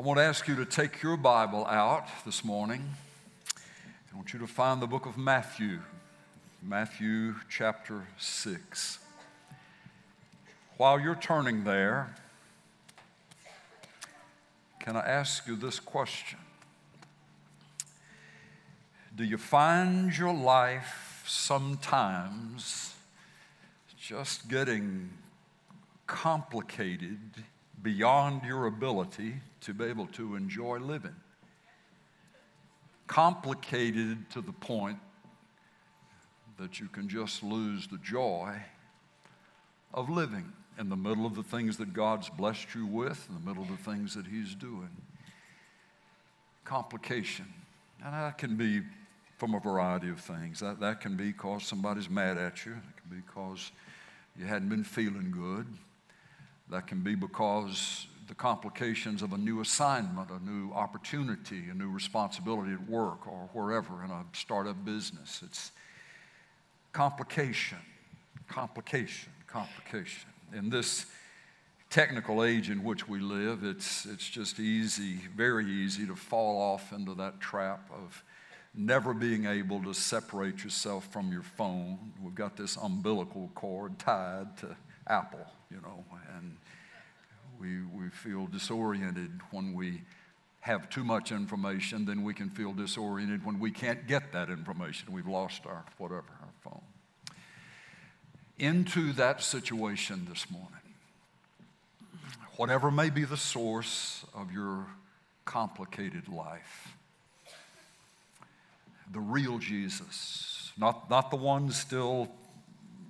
I want to ask you to take your Bible out this morning. I want you to find the book of Matthew, Matthew chapter 6. While you're turning there, can I ask you this question? Do you find your life sometimes just getting complicated beyond your ability to be able to enjoy living. Complicated to the point that you can just lose the joy of living in the middle of the things that God's blessed you with, in the middle of the things that He's doing. Complication. And that can be from a variety of things. That, that can be because somebody's mad at you, it can be because you hadn't been feeling good. That can be because the complications of a new assignment, a new opportunity, a new responsibility at work or wherever in a startup business. It's complication, complication, complication. In this technical age in which we live, it's, it's just easy, very easy to fall off into that trap of never being able to separate yourself from your phone. We've got this umbilical cord tied to Apple, you know, and we, we feel disoriented when we have too much information, then we can feel disoriented when we can't get that information. We've lost our whatever, our phone. Into that situation this morning, whatever may be the source of your complicated life, the real Jesus, not, not the one still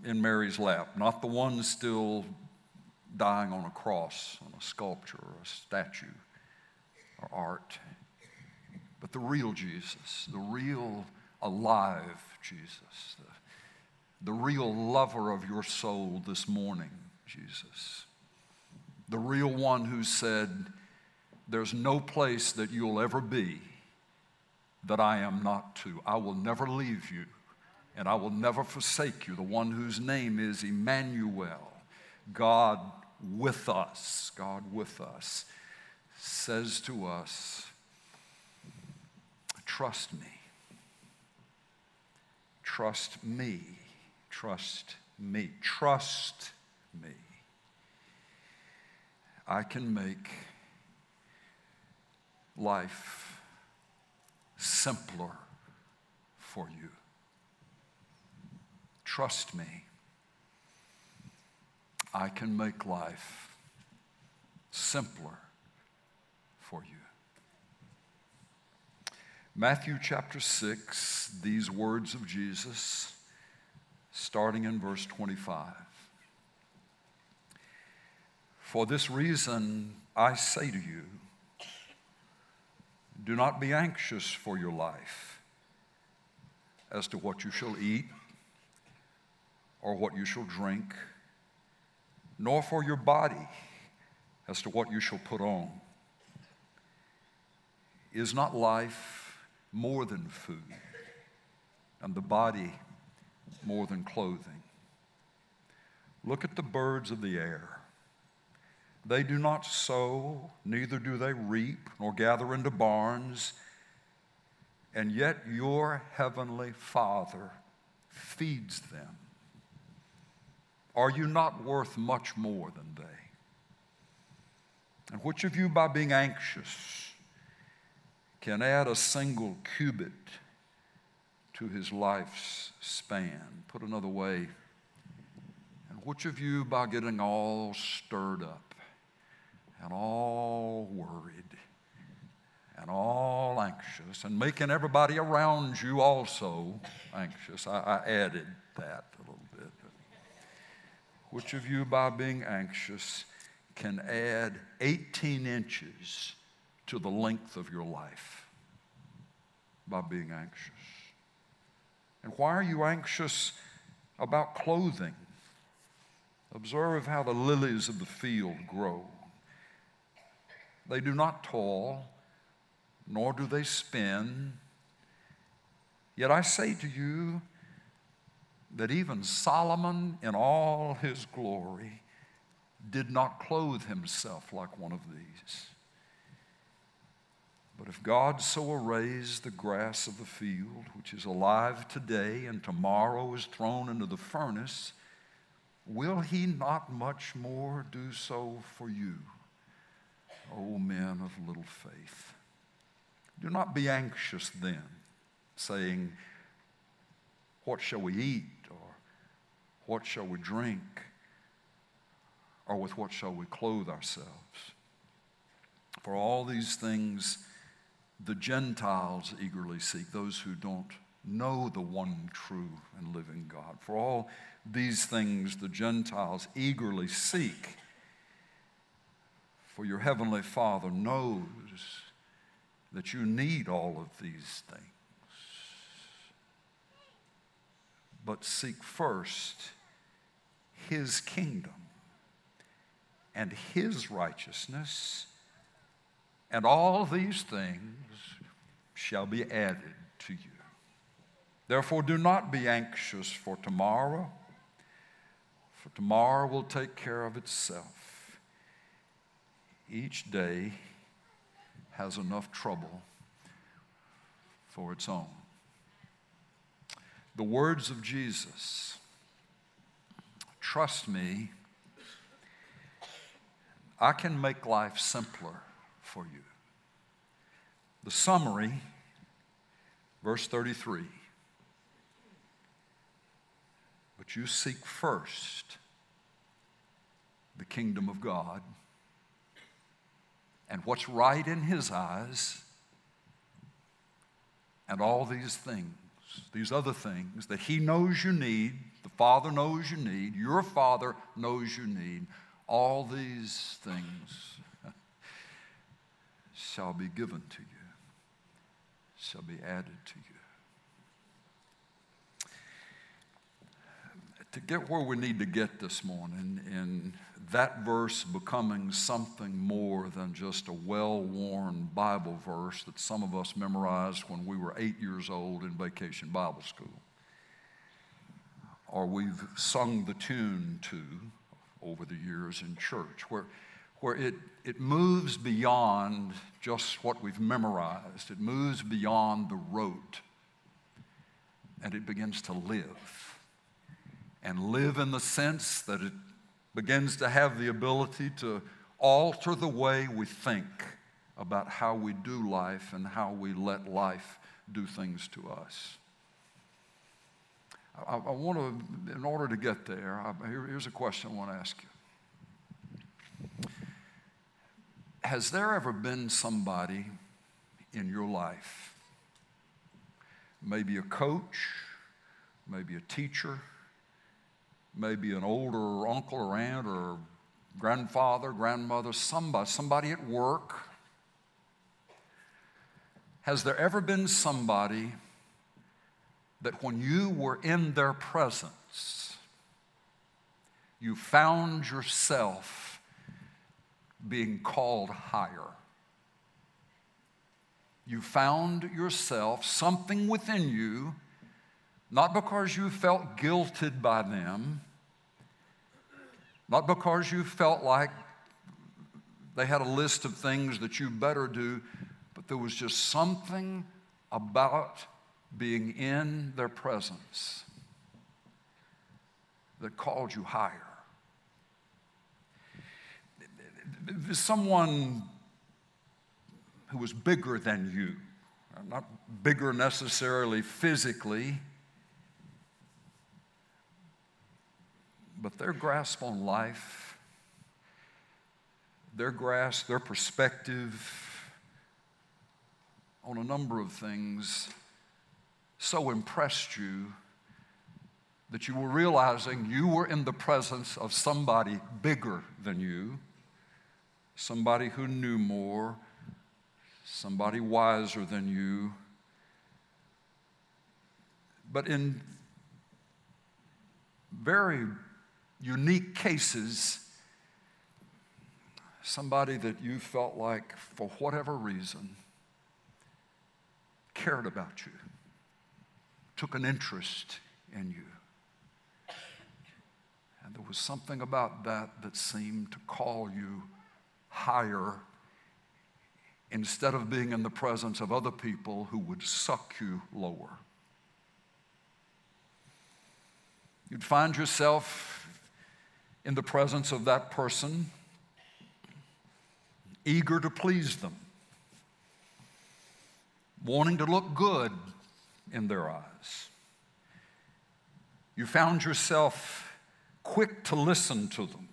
in Mary's lap, not the one still dying on a cross, on a sculpture or a statue or art, but the real Jesus, the real alive Jesus, the, the real lover of your soul this morning, Jesus, the real one who said, There's no place that you'll ever be that I am not to. I will never leave you and I will never forsake you. The one whose name is Emmanuel, God with us, God with us, says to us, Trust me. Trust me. Trust me. Trust me. I can make life simpler for you. Trust me. I can make life simpler for you. Matthew chapter 6, these words of Jesus, starting in verse 25. For this reason, I say to you, do not be anxious for your life as to what you shall eat or what you shall drink nor for your body as to what you shall put on. Is not life more than food, and the body more than clothing? Look at the birds of the air. They do not sow, neither do they reap, nor gather into barns, and yet your heavenly Father feeds them. Are you not worth much more than they? And which of you, by being anxious, can add a single cubit to his life's span? Put another way, and which of you, by getting all stirred up and all worried and all anxious and making everybody around you also anxious, I, I added that a little. Which of you, by being anxious, can add 18 inches to the length of your life by being anxious? And why are you anxious about clothing? Observe how the lilies of the field grow. They do not toil, nor do they spin. Yet I say to you, that even Solomon, in all his glory, did not clothe himself like one of these. But if God so arrays the grass of the field, which is alive today and tomorrow is thrown into the furnace, will he not much more do so for you, O men of little faith? Do not be anxious then, saying, What shall we eat? What shall we drink? Or with what shall we clothe ourselves? For all these things the Gentiles eagerly seek, those who don't know the one true and living God. For all these things the Gentiles eagerly seek. For your heavenly Father knows that you need all of these things. But seek first His kingdom and His righteousness, and all these things shall be added to you. Therefore, do not be anxious for tomorrow for tomorrow will take care of itself. Each day has enough trouble for its own. The words of Jesus trust me, I can make life simpler for you. The summary, verse 33 But you seek first the kingdom of God and what's right in His eyes, and all these things, these other things that He knows you need, Father knows you need, your Father knows you need, all these things shall be given to you, shall be added to you. to get where we need to get this morning in that verse becoming something more than just a well worn Bible verse that some of us memorized when we were eight years old in vacation Bible school, or we've sung the tune to over the years in church, where, where it, it moves beyond just what we've memorized, it moves beyond the rote, and it begins to live and live in the sense that it begins to have the ability to alter the way we think about how we do life and how we let life do things to us. I, I want to, in order to get there, I, here, here's a question I want to ask you. Has there ever been somebody in your life, maybe a coach, maybe a teacher, maybe an older uncle or aunt or grandfather, grandmother, somebody, somebody at work. Has there ever been somebody that when you were in their presence, you found yourself being called higher? You found yourself, something within you, not because you felt guilted by them, not because you felt like they had a list of things that you better do, but there was just something about being in their presence that called you higher. Someone who was bigger than you, not bigger necessarily physically, But their grasp on life, their grasp, their perspective on a number of things so impressed you that you were realizing you were in the presence of somebody bigger than you, somebody who knew more, somebody wiser than you. But in very unique cases, somebody that you felt like, for whatever reason, cared about you, took an interest in you. And there was something about that that seemed to call you higher instead of being in the presence of other people who would suck you lower. You'd find yourself in the presence of that person, eager to please them, wanting to look good in their eyes. You found yourself quick to listen to them,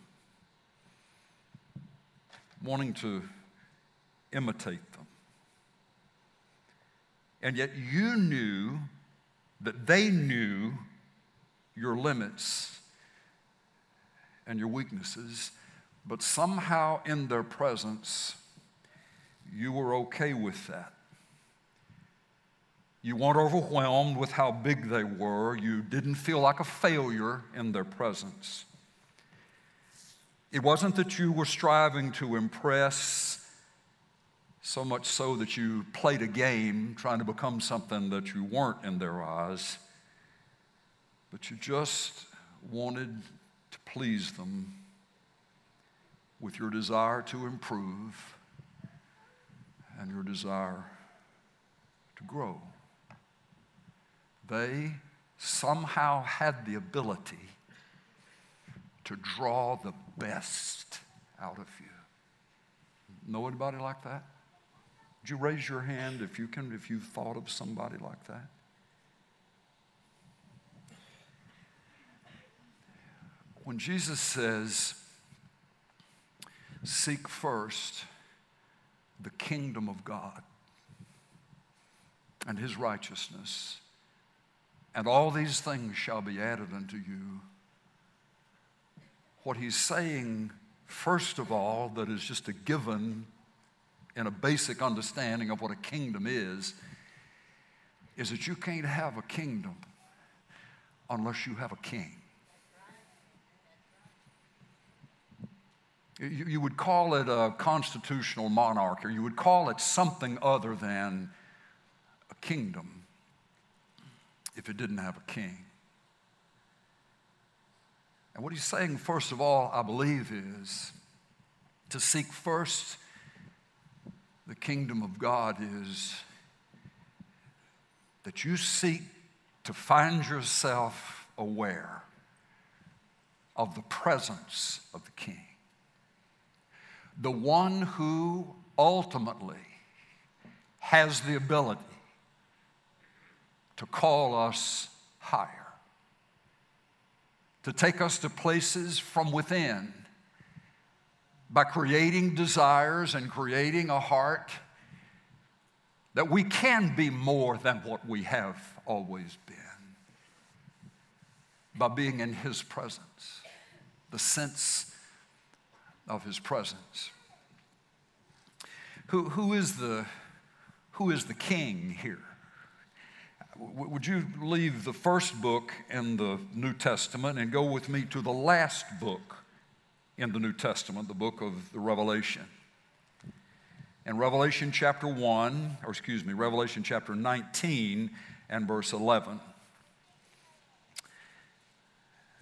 wanting to imitate them. And yet you knew that they knew your limits and your weaknesses, but somehow in their presence, you were okay with that. You weren't overwhelmed with how big they were. You didn't feel like a failure in their presence. It wasn't that you were striving to impress, so much so that you played a game trying to become something that you weren't in their eyes but you just wanted to please them with your desire to improve and your desire to grow. They somehow had the ability to draw the best out of you. Know anybody like that? Would you raise your hand if you can, if you've thought of somebody like that? When Jesus says, Seek first the kingdom of God and his righteousness, and all these things shall be added unto you. What he's saying, first of all, that is just a given in a basic understanding of what a kingdom is, is that you can't have a kingdom unless you have a king. You, would call it a constitutional monarch, or you would call it something other than a kingdom if it didn't have a king. And what he's saying, first of all, I believe, is to seek first the kingdom of God is that you seek to find yourself aware of the presence of the king the one who ultimately has the ability to call us higher, to take us to places from within by creating desires and creating a heart that we can be more than what we have always been by being in His presence, the sense of his presence. Who, who, is, the, who is the king here? Would you leave the first book in the New Testament and go with me to the last book in the New Testament, the book of the Revelation? In Revelation chapter 1, or excuse me, Revelation chapter 19 and verse 11.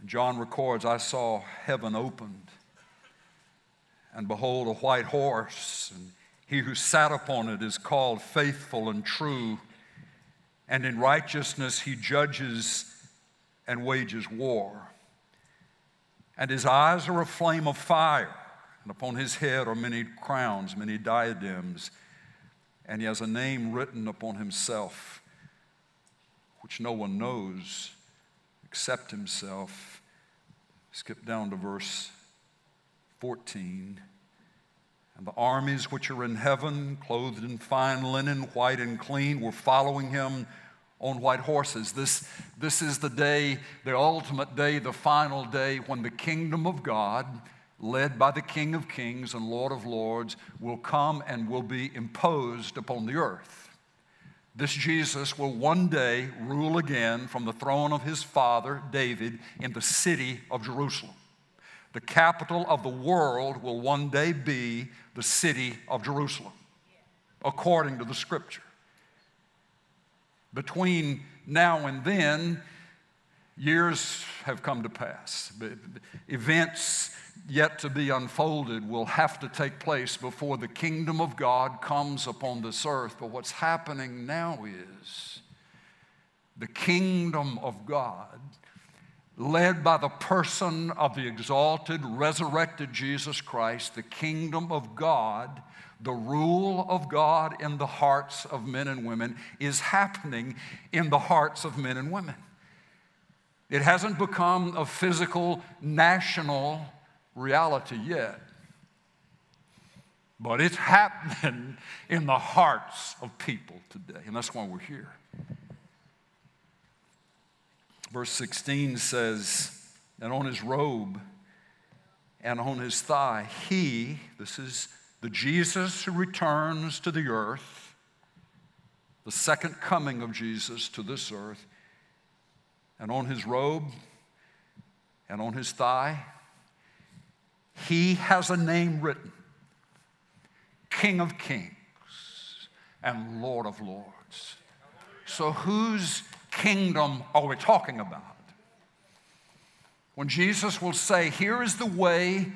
John records, I saw heaven opened and behold, a white horse, and he who sat upon it is called faithful and true, and in righteousness he judges and wages war. And his eyes are a flame of fire, and upon his head are many crowns, many diadems, and he has a name written upon himself, which no one knows except himself. Skip down to verse 14. And the armies which are in heaven, clothed in fine linen, white and clean, were following him on white horses. This, this is the day, the ultimate day, the final day when the kingdom of God, led by the King of Kings and Lord of Lords, will come and will be imposed upon the earth. This Jesus will one day rule again from the throne of his father, David, in the city of Jerusalem. The capital of the world will one day be the city of Jerusalem, according to the scripture. Between now and then, years have come to pass. Events yet to be unfolded will have to take place before the kingdom of God comes upon this earth. But what's happening now is the kingdom of God, led by the person of the exalted, resurrected Jesus Christ, the kingdom of God, the rule of God in the hearts of men and women, is happening in the hearts of men and women. It hasn't become a physical, national reality yet. But it's happening in the hearts of people today, and that's why we're here. Verse 16 says, And on his robe and on his thigh, he, this is the Jesus who returns to the earth, the second coming of Jesus to this earth, and on his robe and on his thigh, he has a name written King of Kings and Lord of Lords. So, whose kingdom are we talking about? When Jesus will say, Here is the way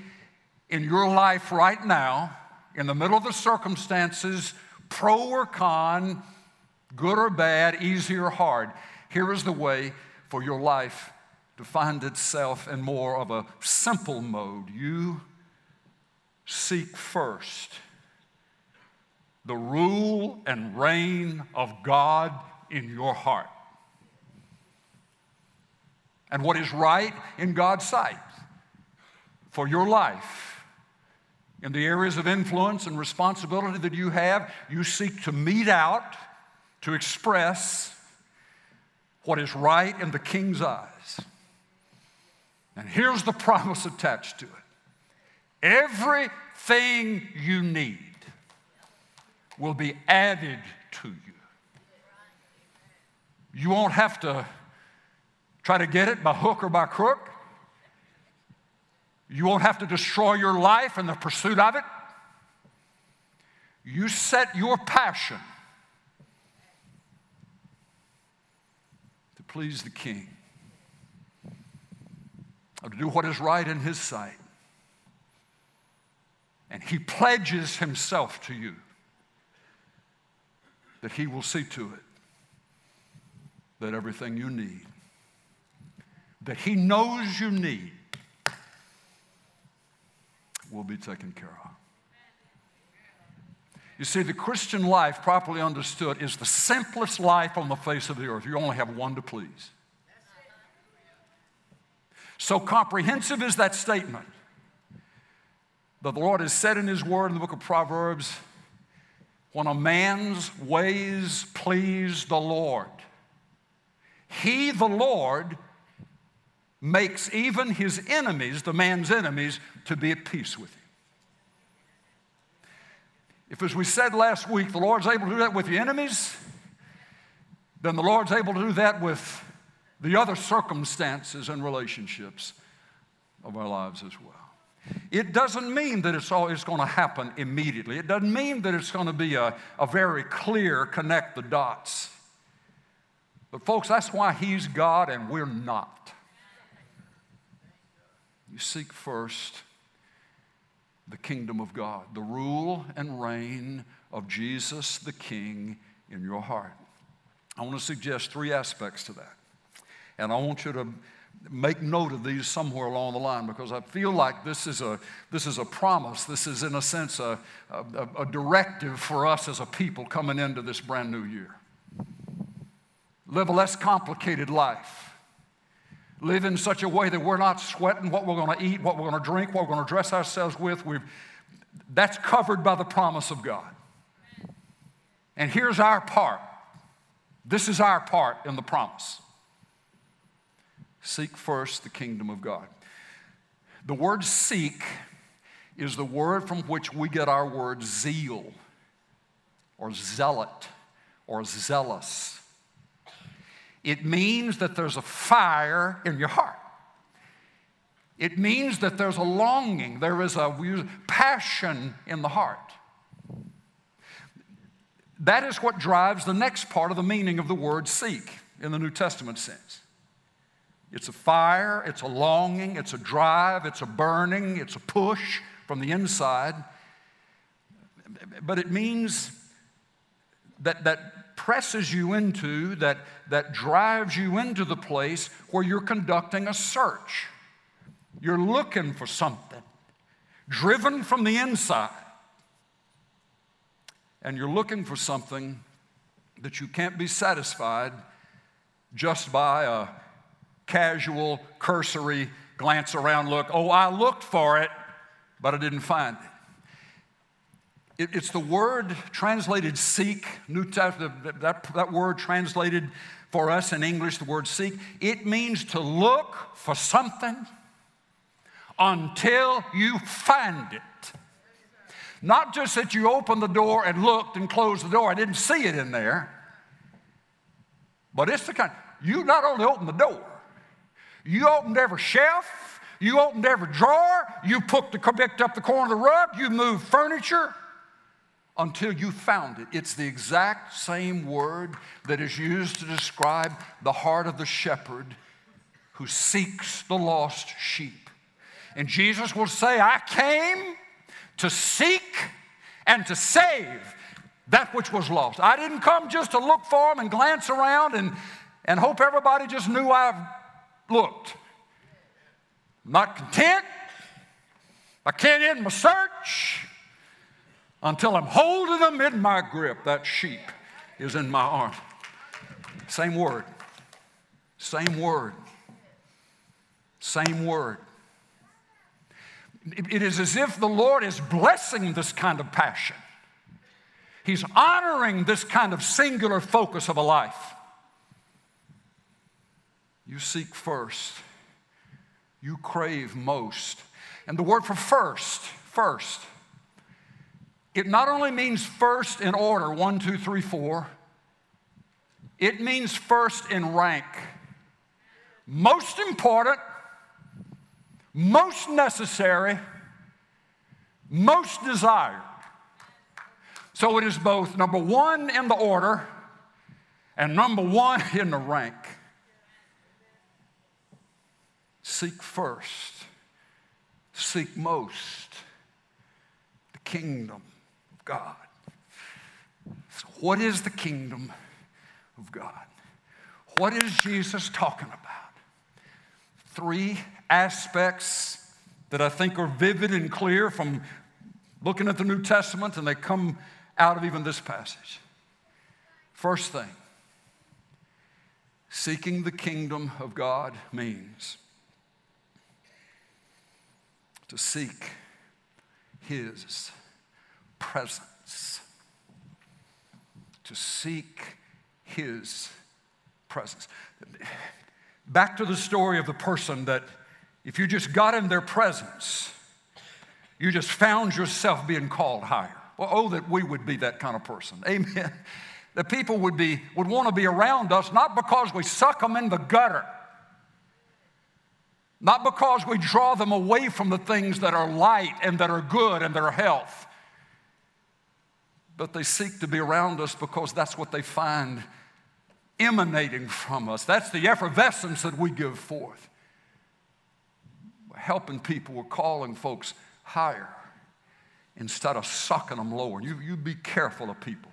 in your life right now, in the middle of the circumstances, pro or con, good or bad, easy or hard, here is the way for your life to find itself in more of a simple mode. You seek first the rule and reign of God in your heart. And what is right in God's sight for your life. In the areas of influence and responsibility that you have, you seek to mete out, to express what is right in the king's eyes. And here's the promise attached to it everything you need will be added to you. You won't have to try to get it by hook or by crook. You won't have to destroy your life in the pursuit of it. You set your passion to please the King or to do what is right in His sight. And He pledges Himself to you that He will see to it that everything you need, that He knows you need, will be taken care of. You see, the Christian life, properly understood, is the simplest life on the face of the earth. You only have one to please. So comprehensive is that statement that the Lord has said in His Word in the book of Proverbs when a man's ways please the Lord, he, the Lord, makes even his enemies, the man's enemies, to be at peace with him. If, as we said last week, the Lord's able to do that with the enemies, then the Lord's able to do that with the other circumstances and relationships of our lives as well. It doesn't mean that it's always going to happen immediately. It doesn't mean that it's going to be a, a very clear connect the dots. But, folks, that's why He's God and we're not. You seek first the kingdom of God, the rule and reign of Jesus the King in your heart. I want to suggest three aspects to that. And I want you to make note of these somewhere along the line because I feel like this is a, this is a promise. This is, in a sense, a, a, a directive for us as a people coming into this brand new year. Live a less complicated life. Live in such a way that we're not sweating what we're going to eat, what we're going to drink, what we're going to dress ourselves with. We've, that's covered by the promise of God. And here's our part. This is our part in the promise. Seek first the kingdom of God. The word seek is the word from which we get our word zeal or zealot or zealous. It means that there's a fire in your heart. It means that there's a longing, there is a passion in the heart. That is what drives the next part of the meaning of the word seek in the New Testament sense. It's a fire, it's a longing, it's a drive, it's a burning, it's a push from the inside. But it means that, that presses you into, that, that drives you into the place where you're conducting a search. You're looking for something, driven from the inside. And you're looking for something that you can't be satisfied just by a casual, cursory glance around look. Oh, I looked for it, but I didn't find it. It it's the word translated seek, New Testament, that, that word translated for us in English, the word seek, it means to look for something until you find it. Not just that you opened the door and looked and closed the door, I didn't see it in there. But it's the kind, you not only opened the door, you opened every shelf, you opened every drawer, you picked, the, picked up the corner of the rug, you moved furniture until you found it. It's the exact same word that is used to describe the heart of the shepherd who seeks the lost sheep. And Jesus will say, I came to seek and to save that which was lost. I didn't come just to look for them and glance around and, and hope everybody just knew I've looked. I'm not content. I can't end my search until I'm holding them in my grip. That sheep is in my arm. Same word. Same word. Same word. It is as if the Lord is blessing this kind of passion. He's honoring this kind of singular focus of a life. You seek first, you crave most. And the word for first, first, it not only means first in order, one, two, three, four, it means first in rank. Most important, most necessary, most desired. So it is both number one in the order and number one in the rank. Seek first, seek most the kingdom God. So, what is the kingdom of God? What is Jesus talking about? Three aspects that I think are vivid and clear from looking at the New Testament, and they come out of even this passage. First thing, seeking the kingdom of God means to seek His presence. To seek His presence. Back to the story of the person that, if you just got in their presence, you just found yourself being called higher. Well, oh, that we would be that kind of person. Amen. That people would, be, would want to be around us, not because we suck them in the gutter, not because we draw them away from the things that are light and that are good and that are health, but they seek to be around us because that's what they find emanating from us. That's the effervescence that we give forth. We're helping people, we're calling folks higher instead of sucking them lower. You, you be careful of people.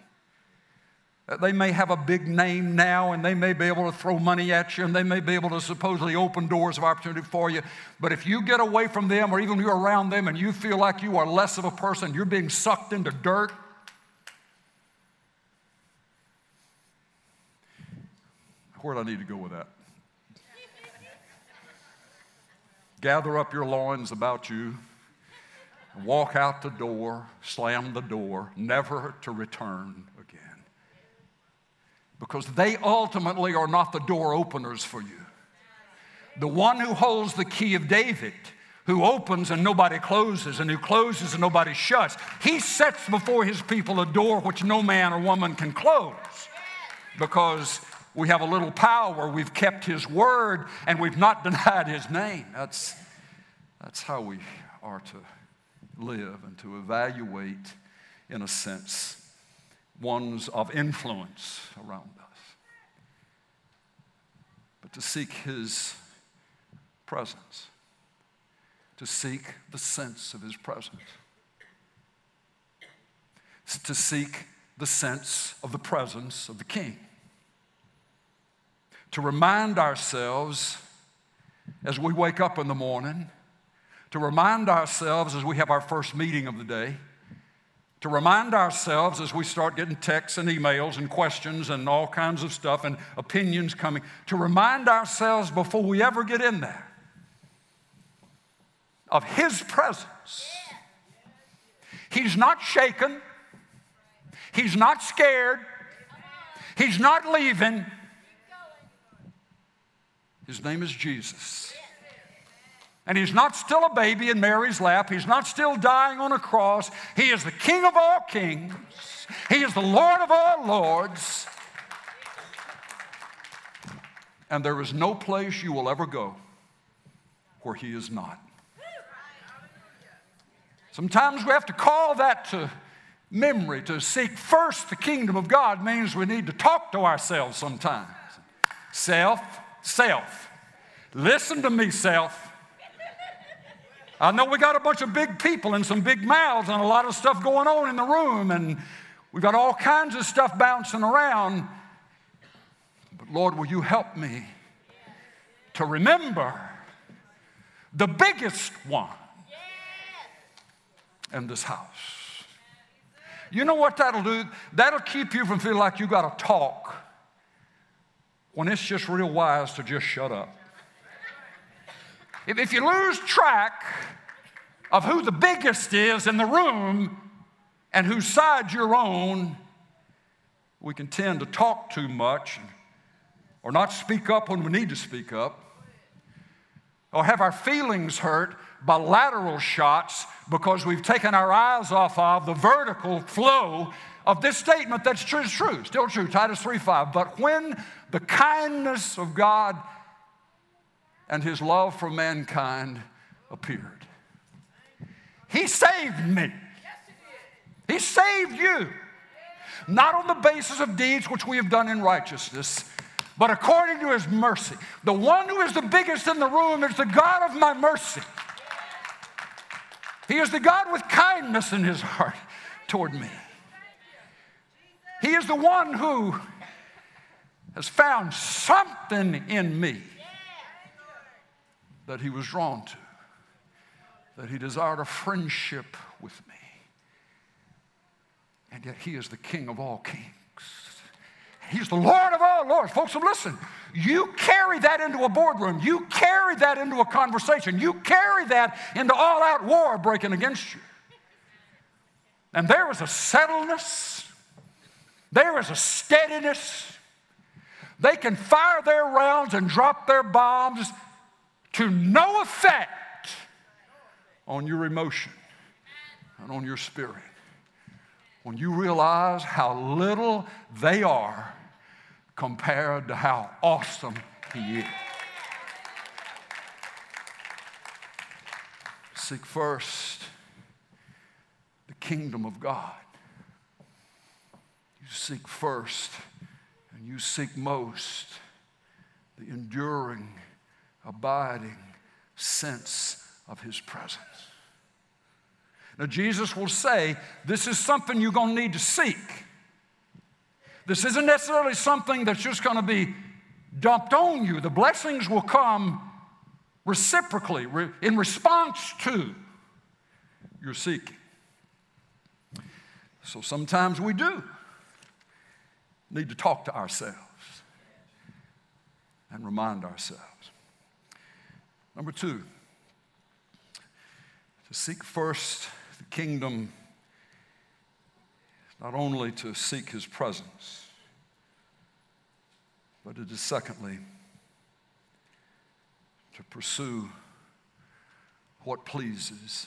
Uh, they may have a big name now and they may be able to throw money at you and they may be able to supposedly open doors of opportunity for you. But if you get away from them or even you're around them and you feel like you are less of a person, you're being sucked into dirt. Where do I need to go with that? Gather up your loins about you walk out the door, slam the door, never to return again. Because they ultimately are not the door openers for you. The one who holds the key of David, who opens and nobody closes, and who closes and nobody shuts, he sets before his people a door which no man or woman can close. Because we have a little power, we've kept his word, and we've not denied his name. That's, that's how we are to live and to evaluate, in a sense, ones of influence around us. But to seek His presence, to seek the sense of his presence, to seek the sense of the presence of the king, to remind ourselves as we wake up in the morning, to remind ourselves as we have our first meeting of the day to remind ourselves as we start getting texts and emails and questions and all kinds of stuff and opinions coming, to remind ourselves before we ever get in there of His presence. He's not shaken, He's not scared, He's not leaving. His name is Jesus. And he's not still a baby in Mary's lap. He's not still dying on a cross. He is the King of all kings. He is the Lord of all lords. And there is no place you will ever go where he is not. Sometimes we have to call that to memory. To seek first the kingdom of God means we need to talk to ourselves sometimes. Self, self. Listen to me, self. I know we got a bunch of big people and some big mouths and a lot of stuff going on in the room, and we've got all kinds of stuff bouncing around. But Lord, will you help me to remember the biggest one in this house? You know what that'll do? That'll keep you from feeling like you got to talk when it's just real wise to just shut up. If, you lose track of who the biggest is in the room and whose side you're on, we can tend to talk too much or not speak up when we need to speak up or have our feelings hurt by lateral shots because we've taken our eyes off of the vertical flow of this statement that's true, true, still true, Titus 3:5. But when the kindness of God and his love for mankind appeared. He saved me. He saved you. Not on the basis of deeds which we have done in righteousness, but according to his mercy. The one who is the biggest in the room is the God of my mercy. He is the God with kindness in his heart toward me. He is the one who has found something in me that he was drawn to, that he desired a friendship with me. And yet he is the King of all kings. He's the Lord of all lords. Folks, listen, you carry that into a boardroom. You carry that into a conversation. You carry that into all out war breaking against you. And there is a settledness, there is a steadiness. They can fire their rounds and drop their bombs to no effect on your emotion and on your spirit when you realize how little they are compared to how awesome He is. Seek first the kingdom of God. You seek first and you seek most the enduring abiding sense of his presence. Now, Jesus will say, This is something you're going to need to seek. This isn't necessarily something that's just going to be dumped on you. The blessings will come reciprocally, in response to your seeking. So sometimes we do need to talk to ourselves and remind ourselves. Number two, to seek first the kingdom, not only to seek his presence, but it is secondly to pursue what pleases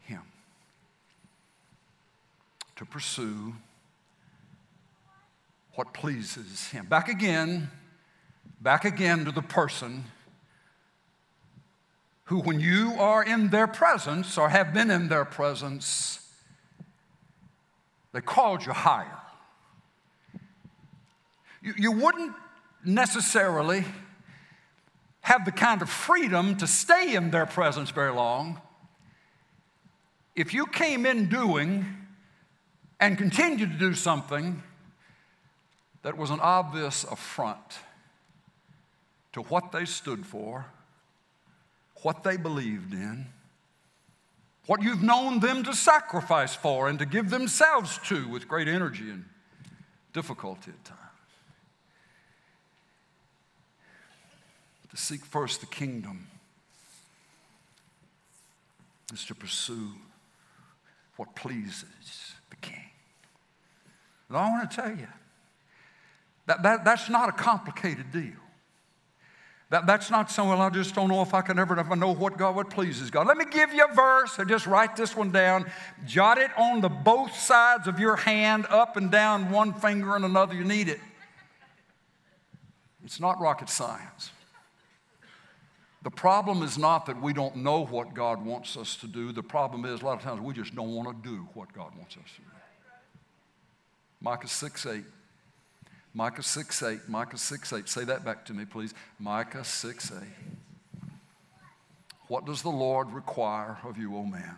him. To pursue what pleases him. Back again, back again to the person who, when you are in their presence or have been in their presence, they called you higher. You, you wouldn't necessarily have the kind of freedom to stay in their presence very long. If you came in doing and continued to do something that was an obvious affront to what they stood for, what they believed in, what you've known them to sacrifice for and to give themselves to with great energy and difficulty at times. To seek first the kingdom is to pursue what pleases the king. And I want to tell you that, that that's not a complicated deal. That, that's not something, well, I just don't know if I can ever, ever know what God, what pleases God. Let me give you a verse, or just write this one down. Jot it on the both sides of your hand, up and down, one finger and another. You need it. It's not rocket science. The problem is not that we don't know what God wants us to do. The problem is a lot of times we just don't want to do what God wants us to do. Micah 6 8. Micah 6 8. Micah 6 8. Say that back to me, please. Micah 6 8. What does the Lord require of you, O man?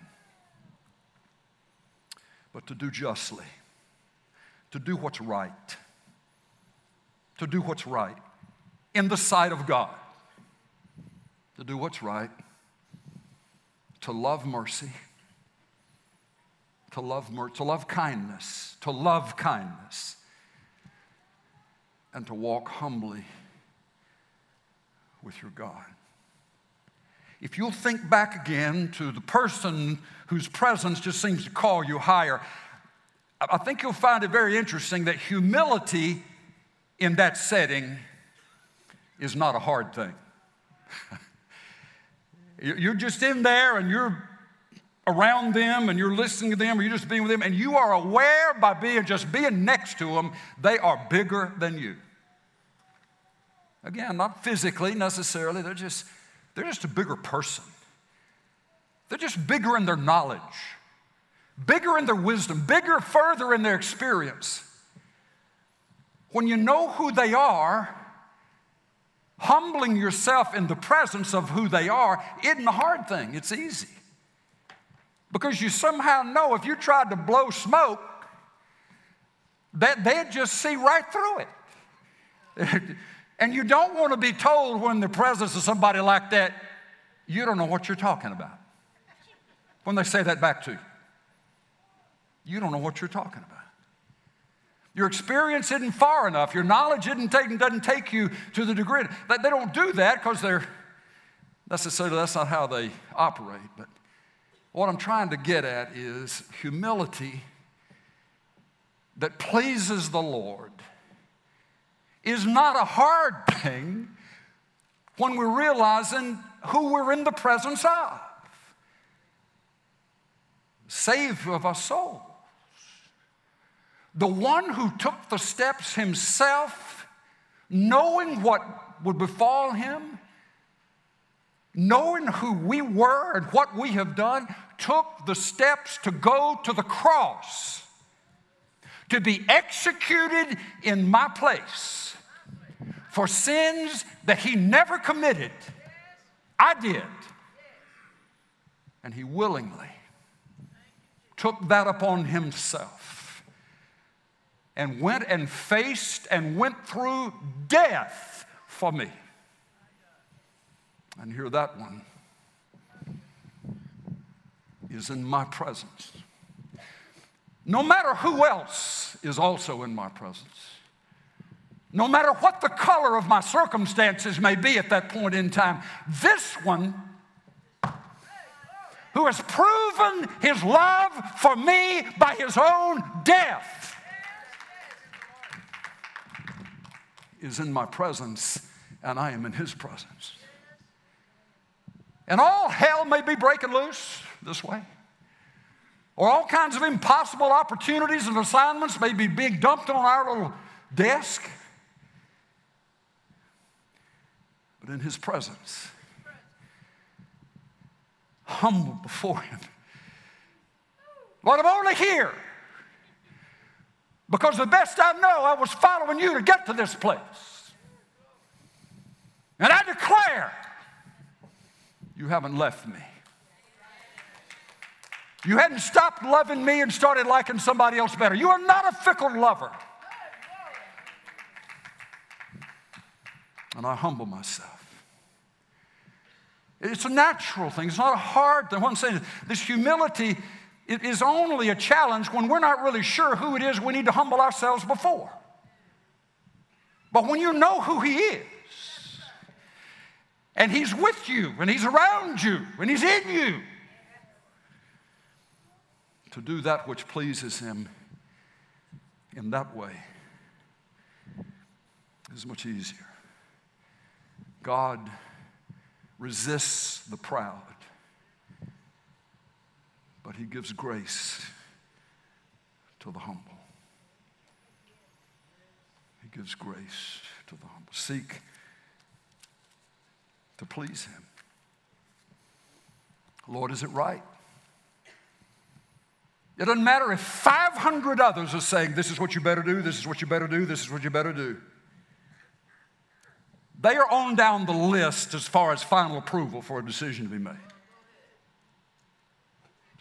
But to do justly, to do what's right, to do what's right in the sight of God to do what's right, to love mercy, to love mer- to love kindness, to love kindness, and to walk humbly with your God. If you'll think back again to the person whose presence just seems to call you higher, I think you'll find it very interesting that humility in that setting is not a hard thing. You're just in there and you're around them and you're listening to them or you're just being with them and you are aware by being just being next to them, they are bigger than you. Again, not physically necessarily, they're just, they're just a bigger person. They're just bigger in their knowledge, bigger in their wisdom, bigger further in their experience. When you know who they are, humbling yourself in the presence of who they are isn't a hard thing, it's easy. Because you somehow know if you tried to blow smoke, that they'd just see right through it. and you don't want to be told when the presence of somebody like that, you don't know what you're talking about. When they say that back to you, you don't know what you're talking about. Your experience isn't far enough. Your knowledge isn't taking, doesn't take you to the degree. That they don't do that because they're necessarily that's not how they operate. But what I'm trying to get at is humility that pleases the Lord is not a hard thing when we're realizing who we're in the presence of. Savior of our soul the one who took the steps himself, knowing what would befall him, knowing who we were and what we have done, took the steps to go to the cross, to be executed in my place for sins that he never committed. I did. And he willingly took that upon himself and went and faced and went through death for me. And here that one is in my presence. No matter who else is also in my presence, no matter what the color of my circumstances may be at that point in time, this one who has proven his love for me by his own death is in my presence and I am in his presence. And all hell may be breaking loose this way. Or all kinds of impossible opportunities and assignments may be being dumped on our little desk. But in his presence, humble before him. Lord, I'm only here because the best I know, I was following you to get to this place. And I declare you haven't left me. You hadn't stopped loving me and started liking somebody else better. You are not a fickle lover. And I humble myself. It's a natural thing, it's not a hard thing. What I'm saying is, this humility is only a challenge when we're not really sure who it is we need to humble ourselves before. But when you know who He is, and He's with you, and He's around you, and He's in you, to do that which pleases Him in that way is much easier. God resists the proud, but he gives grace to the humble. He gives grace to the humble. Seek to please him. Lord, is it right? It doesn't matter if 500 others are saying, This is what you better do, this is what you better do, this is what you better do. They are on down the list as far as final approval for a decision to be made.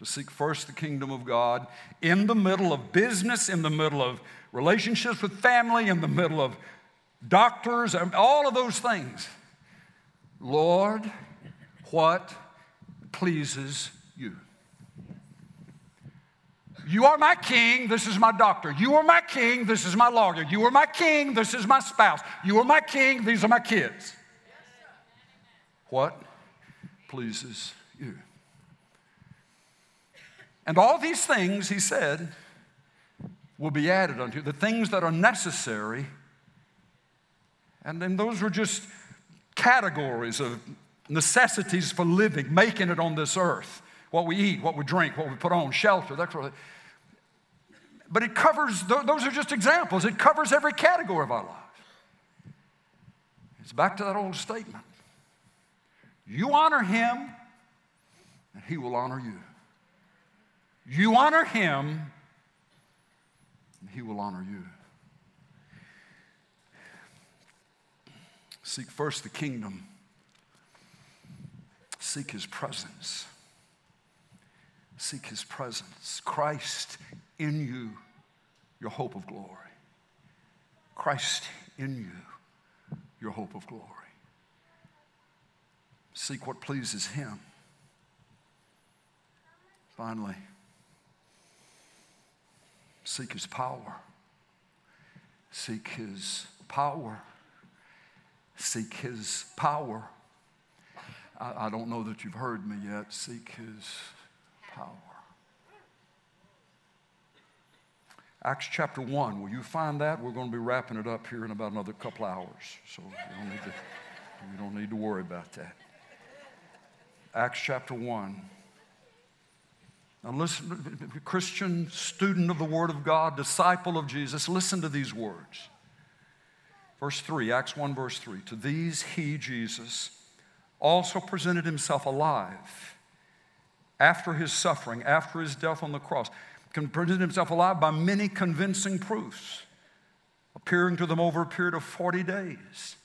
To seek first the kingdom of God in the middle of business, in the middle of relationships with family, in the middle of doctors, all of those things. Lord, what pleases you? You are my king, this is my doctor. You are my king, this is my lawyer. You are my king, this is my spouse. You are my king, these are my kids. What pleases you? And all these things, he said, will be added unto you, the things that are necessary. And then those were just categories of necessities for living, making it on this earth. What we eat, what we drink, what we put on, shelter, that sort of thing. But it covers, those are just examples. It covers every category of our lives. It's back to that old statement you honor him, and he will honor you. You honor him, and he will honor you. Seek first the kingdom, seek his presence. Seek his presence. Christ in you, your hope of glory. Christ in you, your hope of glory. Seek what pleases him. Finally, seek his power. Seek his power. Seek his power. I, I, don't know that you've heard me yet. Seek his power. Acts chapter 1, will you find that? We're going to be wrapping it up here in about another couple hours. So you don't need to, you don't need to worry about that. Acts chapter 1. Now, listen, Christian student of the Word of God, disciple of Jesus, listen to these words. Verse 3, Acts 1, verse 3. To these he, Jesus, also presented himself alive after his suffering, after his death on the cross presented himself alive by many convincing proofs, appearing to them over a period of 40 days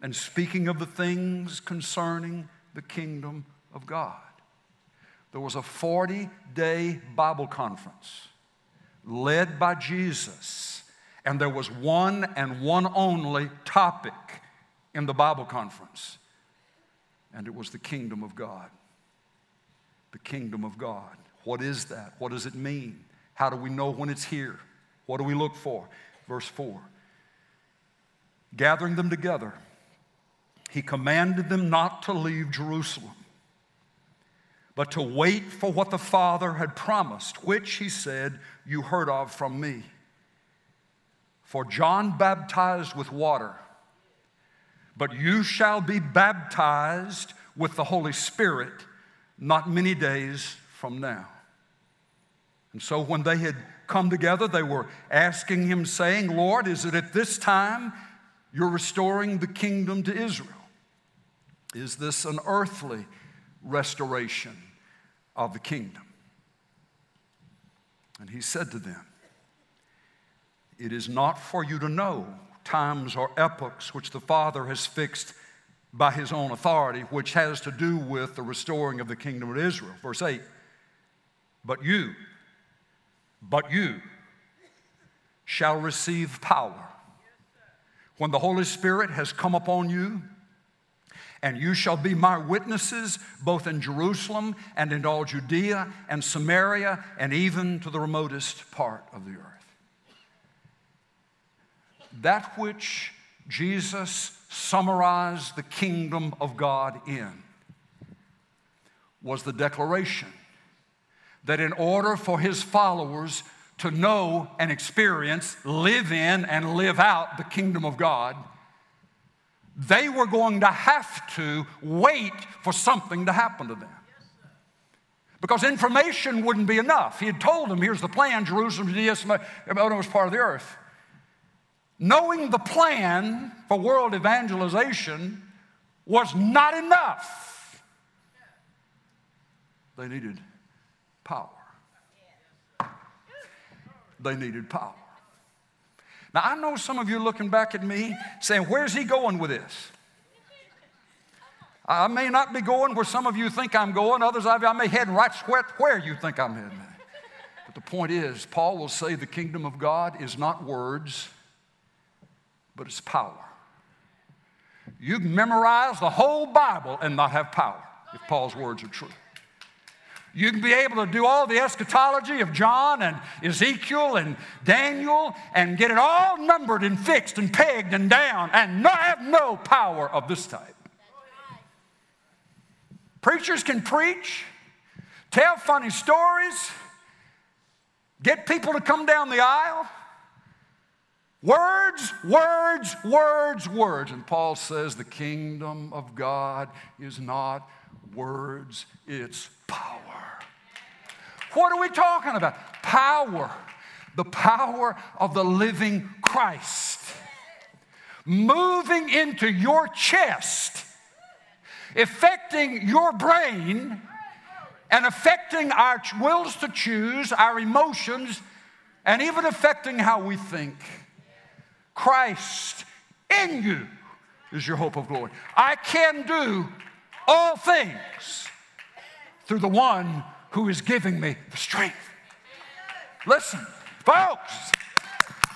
and speaking of the things concerning the kingdom of God. There was a 40 day Bible conference led by Jesus, and there was one and one only topic in the Bible conference, and it was the kingdom of God. The kingdom of God. What is that? What does it mean? How do we know when it's here? What do we look for? Verse 4 Gathering them together, he commanded them not to leave Jerusalem, but to wait for what the Father had promised, which he said, You heard of from me. For John baptized with water, but you shall be baptized with the Holy Spirit not many days from now. And so when they had come together, they were asking him, saying, Lord, is it at this time you're restoring the kingdom to Israel? Is this an earthly restoration of the kingdom? And he said to them, It is not for you to know times or epochs which the Father has fixed by his own authority, which has to do with the restoring of the kingdom of Israel. Verse 8 But you, but you shall receive power when the Holy Spirit has come upon you, and you shall be my witnesses both in Jerusalem and in all Judea and Samaria and even to the remotest part of the earth. That which Jesus summarized the kingdom of God in was the declaration that in order for his followers to know and experience, live in, and live out the kingdom of God, they were going to have to wait for something to happen to them. Because information wouldn't be enough. He had told them, here's the plan Jerusalem, Judea, Samaria, was part of the earth. Knowing the plan for world evangelization was not enough. They needed power. They needed power. Now, I know some of you looking back at me saying, Where's he going with this? I may not be going where some of you think I'm going, others I may head right where you think I'm heading. But the point is, Paul will say the kingdom of God is not words, but it's power. You can memorize the whole Bible and not have power if Paul's words are true. You can be able to do all the eschatology of John and Ezekiel and Daniel and get it all numbered and fixed and pegged and down and not have no power of this type. Preachers can preach, tell funny stories, get people to come down the aisle. Words, words, words, words. And Paul says the kingdom of God is not words, it's power. What are we talking about? Power. The power of the living Christ. Moving into your chest, affecting your brain, and affecting our wills to choose, our emotions, and even affecting how we think. Christ in you is your hope of glory. I can do all things through the one who is giving me the strength. Listen, folks,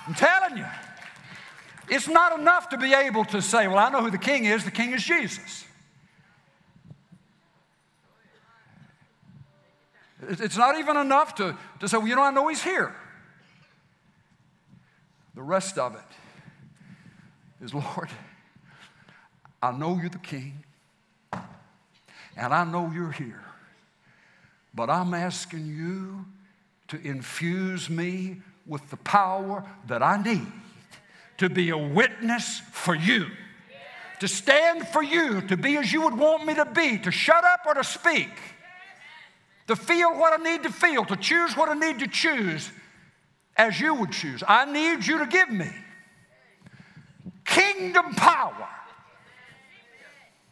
I'm telling you, it's not enough to be able to say, Well, I know who the king is, the king is Jesus. It's not even enough to, to say, Well, you know, I know he's here. The rest of it is, Lord, I know you're the king, and I know you're here. But I'm asking you to infuse me with the power that I need to be a witness for you, to stand for you, to be as you would want me to be, to shut up or to speak, to feel what I need to feel, to choose what I need to choose as you would choose. I need you to give me kingdom power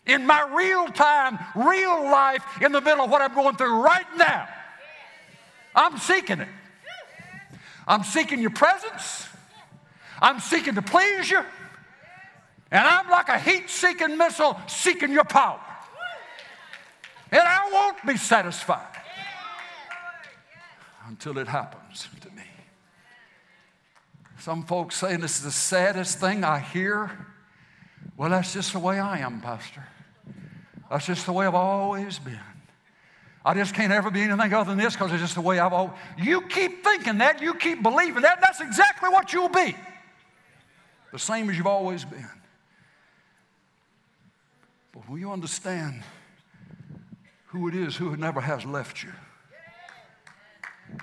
in my real time, real life, in the middle of what I'm going through right now. I'm seeking it. I'm seeking your presence. I'm seeking to please you. And I'm like a heat seeking missile seeking your power. And I won't be satisfied until it happens. Some folks saying this is the saddest thing I hear. Well, that's just the way I am, Pastor. That's just the way I've always been. I just can't ever be anything other than this because it's just the way I've always. You keep thinking that, you keep believing that, that's exactly what you'll be. The same as you've always been. But when you understand who it is who never has left you,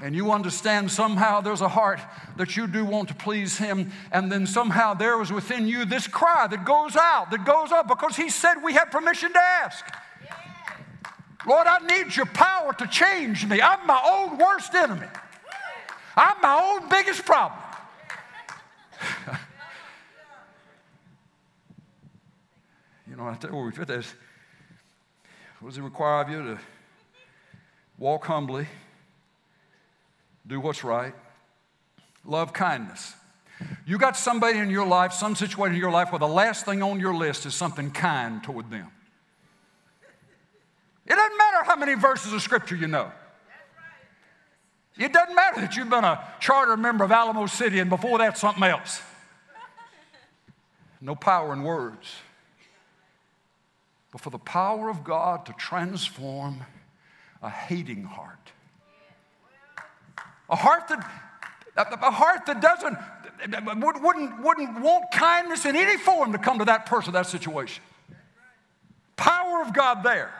and you understand somehow there's a heart that you do want to please Him, and then somehow there was within you this cry that goes out, that goes up, because He said we have permission to ask. Lord, I need your power to change me. I'm my own worst enemy. I'm my own biggest problem. you know, I tell you where we fit this. What does it require of you to walk humbly? Do what's right, love kindness. You got somebody in your life, some situation in your life where the last thing on your list is something kind toward them. It doesn't matter how many verses of scripture you know. It doesn't matter that you've been a charter member of Alamo City and before that something else. No power in words. But for the power of God to transform a hating heart. A heart that, a heart that doesn't, wouldn't, wouldn't want kindness in any form to come to that person, that situation. Power of God there.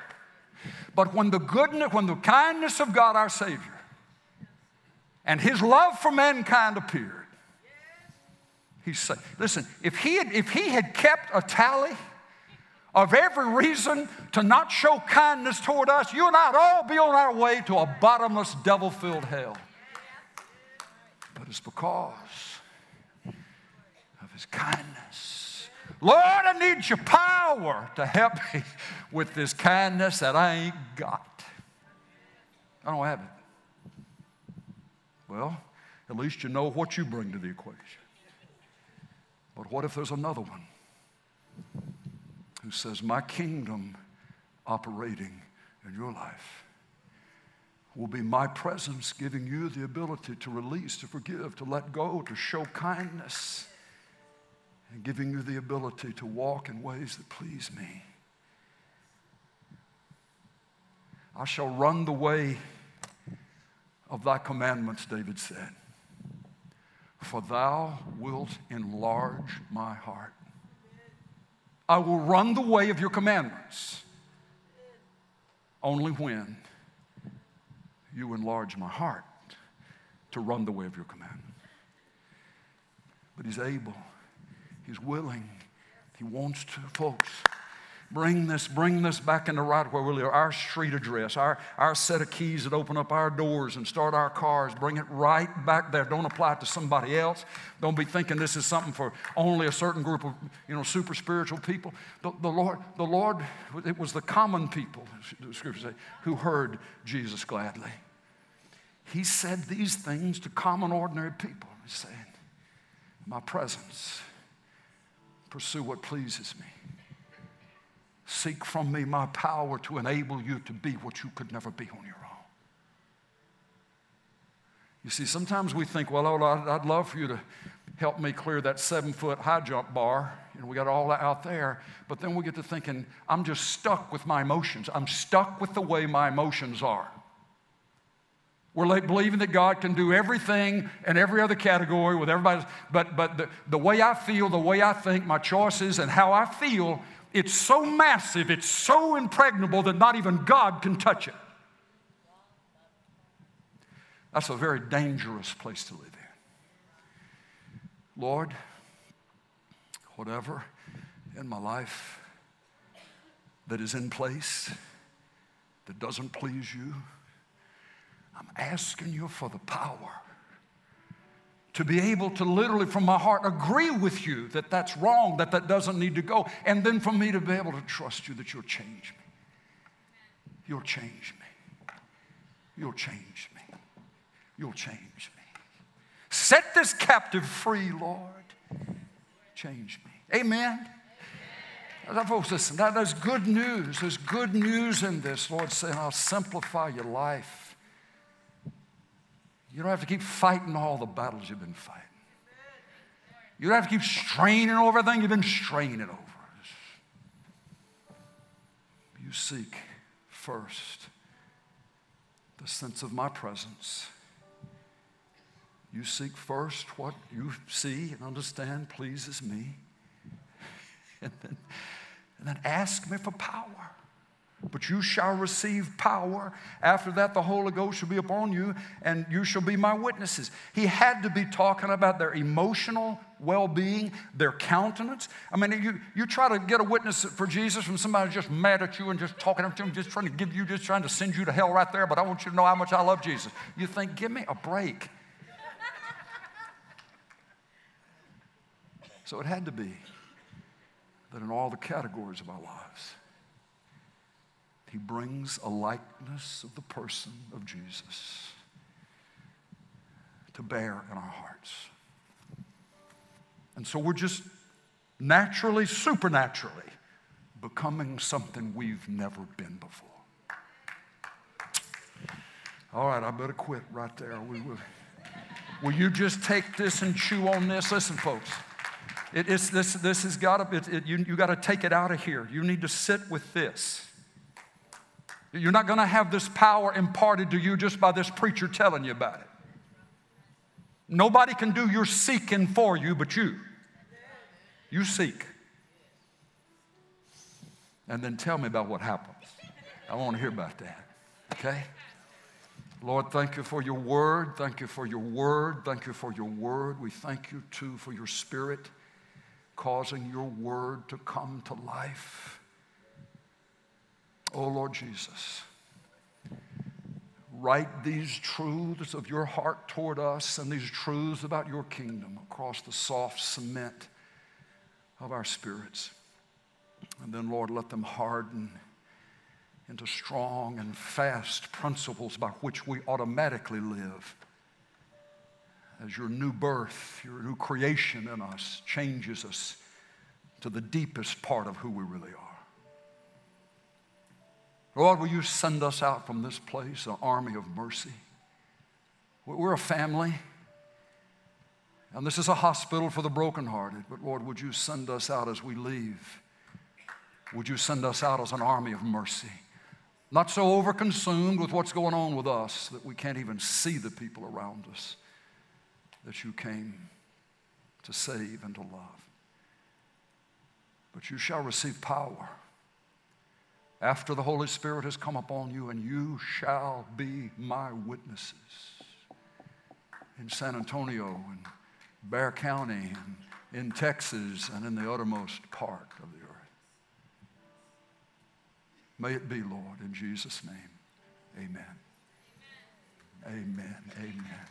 But when the goodness, when the kindness of God our Savior and his love for mankind appeared, he said, listen, if he had, if he had kept a tally of every reason to not show kindness toward us, you and I'd all be on our way to a bottomless, devil filled hell. It's because of his kindness. Lord, I need your power to help me with this kindness that I ain't got. I don't have it. Well, at least you know what you bring to the equation. But what if there's another one who says, My kingdom operating in your life will be my presence giving you the ability to release, to forgive, to let go, to show kindness, and giving you the ability to walk in ways that please me. I shall run the way of thy commandments, David said for thou wilt enlarge my heart. I will run the way of your commandments only when you enlarge my heart to run the way of your commandments. But he's able, he's willing, he wants to, folks. Bring this, bring this back into right where we live, our street address, our, our set of keys that open up our doors and start our cars. Bring it right back there. Don't apply it to somebody else. Don't be thinking this is something for only a certain group of you know super spiritual people. The, the Lord, the Lord, it was the common people, the scriptures say, who heard Jesus gladly. He said these things to common, ordinary people. He's saying, My presence, pursue what pleases me. Seek from me my power to enable you to be what you could never be on your own. You see, sometimes we think, well, I'd love for you to help me clear that seven foot high jump bar. Know, we got all that out there. But then we get to thinking, I'm just stuck with my emotions. I'm stuck with the way my emotions are. We're like believing that God can do everything and every other category with everybody. But, but the, the way I feel, the way I think, my choices, and how I feel it's so massive, it's so impregnable that not even God can touch it. That's a very dangerous place to live in. Lord, whatever in my life that is in place that doesn't please you, I'm asking you for the power to be able to literally from my heart agree with you that that's wrong, that that doesn't need to go, and then for me to be able to trust you that you'll change me. You'll change me. You'll change me. You'll change me. Set this captive free, Lord. Change me. Amen. Amen. Folks, listen, that, there's good news. There's good news in this. Lord saying, I'll simplify your life. You don't have to keep fighting all the battles you've been fighting. You don't have to keep straining over everything you've been straining over. You seek first the sense of my presence. You seek first what you see and understand pleases me. And then, and then ask me for power but you shall receive power. After that, the Holy Ghost shall be upon you, and you shall be my witnesses. He had to be talking about their emotional well being, their countenance. I mean, you, you try to get a witness for Jesus from somebody who's just mad at you and just talking to him, just trying to give you, just trying to send you to hell right there, but I want you to know how much I love Jesus. You think, give me a break. so it had to be that in all the categories of our lives, he brings a likeness of the person of Jesus to bear in our hearts. And so we're just naturally, supernaturally becoming something we've never been before. All right, I better quit right there. We will, will you just take this and chew on this? Listen, folks. It, it's, this, this has got to, it, it, you, you got to take it out of here. You need to sit with this. You're not going to have this power imparted to you just by this preacher telling you about it. Nobody can do your seeking for you but you. You seek. And then tell me about what happens. I want to hear about that. Okay? Lord, thank you for your word. Thank you for your word. Thank you for your word. We thank you too for your spirit causing your word to come to life. Oh, Lord Jesus, write these truths of your heart toward us and these truths about your kingdom across the soft cement of our spirits. And then, Lord, let them harden into strong and fast principles by which we automatically live as your new birth, your new creation in us changes us to the deepest part of who we really are. Lord, will you send us out from this place, an army of mercy? We're a family, and this is a hospital for the brokenhearted, but Lord, would you send us out as we leave? Would you send us out as an army of mercy? Not so overconsumed with what's going on with us that we can't even see the people around us that you came to save and to love. But you shall receive power after the Holy Spirit has come upon you, and you shall be my witnesses in San Antonio and Bexar County and in Texas and in the uttermost part of the earth. May it be, Lord, in Jesus' name. Amen. Amen. Amen.